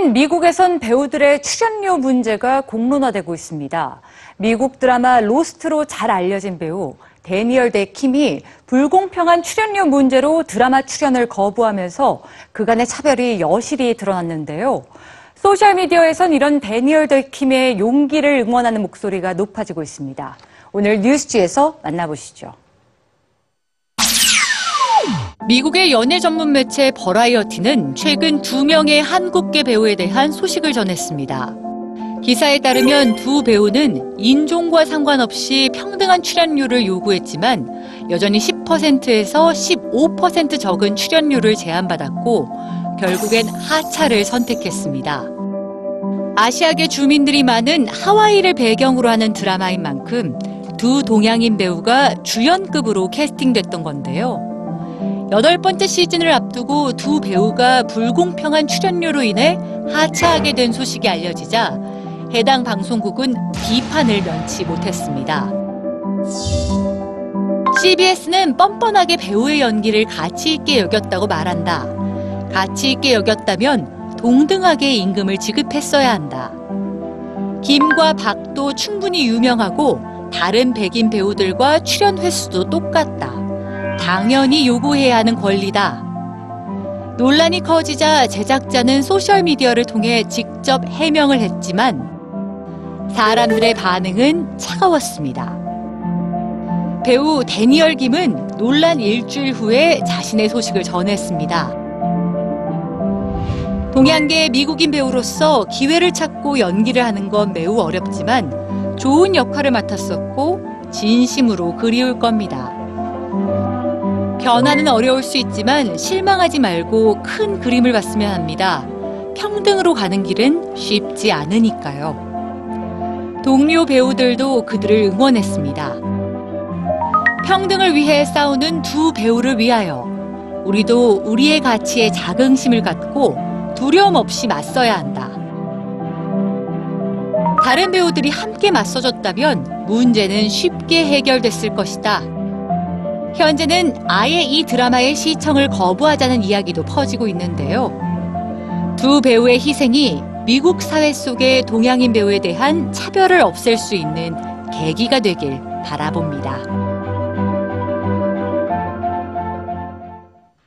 최근 미국에선 배우들의 출연료 문제가 공론화되고 있습니다. 미국 드라마 로스트로 잘 알려진 배우 대니얼 대 킴이 불공평한 출연료 문제로 드라마 출연을 거부하면서 그간의 차별이 여실히 드러났는데요. 소셜미디어에선 이런 대니얼 대 킴의 용기를 응원하는 목소리가 높아지고 있습니다. 오늘 뉴스G에서 만나보시죠. 미국의 연예 전문 매체 버라이어티는 최근 두 명의 한국계 배우에 대한 소식을 전했습니다. 기사에 따르면 두 배우는 인종과 상관없이 평등한 출연료를 요구했지만 여전히 10%에서 15% 적은 출연료를 제한받았고 결국엔 하차를 선택했습니다. 아시아계 주민들이 많은 하와이를 배경으로 하는 드라마인 만큼 두 동양인 배우가 주연급으로 캐스팅됐던 건데요. 여덟 번째 시즌을 앞두고 두 배우가 불공평한 출연료로 인해 하차하게 된 소식이 알려지자 해당 방송국은 비판을 면치 못했습니다. CBS는 뻔뻔하게 배우의 연기를 가치 있게 여겼다고 말한다. 가치 있게 여겼다면 동등하게 임금을 지급했어야 한다. 김과 박도 충분히 유명하고 다른 백인 배우들과 출연 횟수도 똑같다. 당연히 요구해야 하는 권리다. 논란이 커지자 제작자는 소셜미디어를 통해 직접 해명을 했지만 사람들의 반응은 차가웠습니다. 배우 데니얼 김은 논란 일주일 후에 자신의 소식을 전했습니다. 동양계 미국인 배우로서 기회를 찾고 연기를 하는 건 매우 어렵지만 좋은 역할을 맡았었고 진심으로 그리울 겁니다. 변화는 어려울 수 있지만 실망하지 말고 큰 그림을 봤으면 합니다. 평등으로 가는 길은 쉽지 않으니까요. 동료 배우들도 그들을 응원했습니다. 평등을 위해 싸우는 두 배우를 위하여 우리도 우리의 가치에 자긍심을 갖고 두려움 없이 맞서야 한다. 다른 배우들이 함께 맞서줬다면 문제는 쉽게 해결됐을 것이다. 현재는 아예 이 드라마의 시청을 거부하자는 이야기도 퍼지고 있는데요. 두 배우의 희생이 미국 사회 속의 동양인 배우에 대한 차별을 없앨 수 있는 계기가 되길 바라봅니다.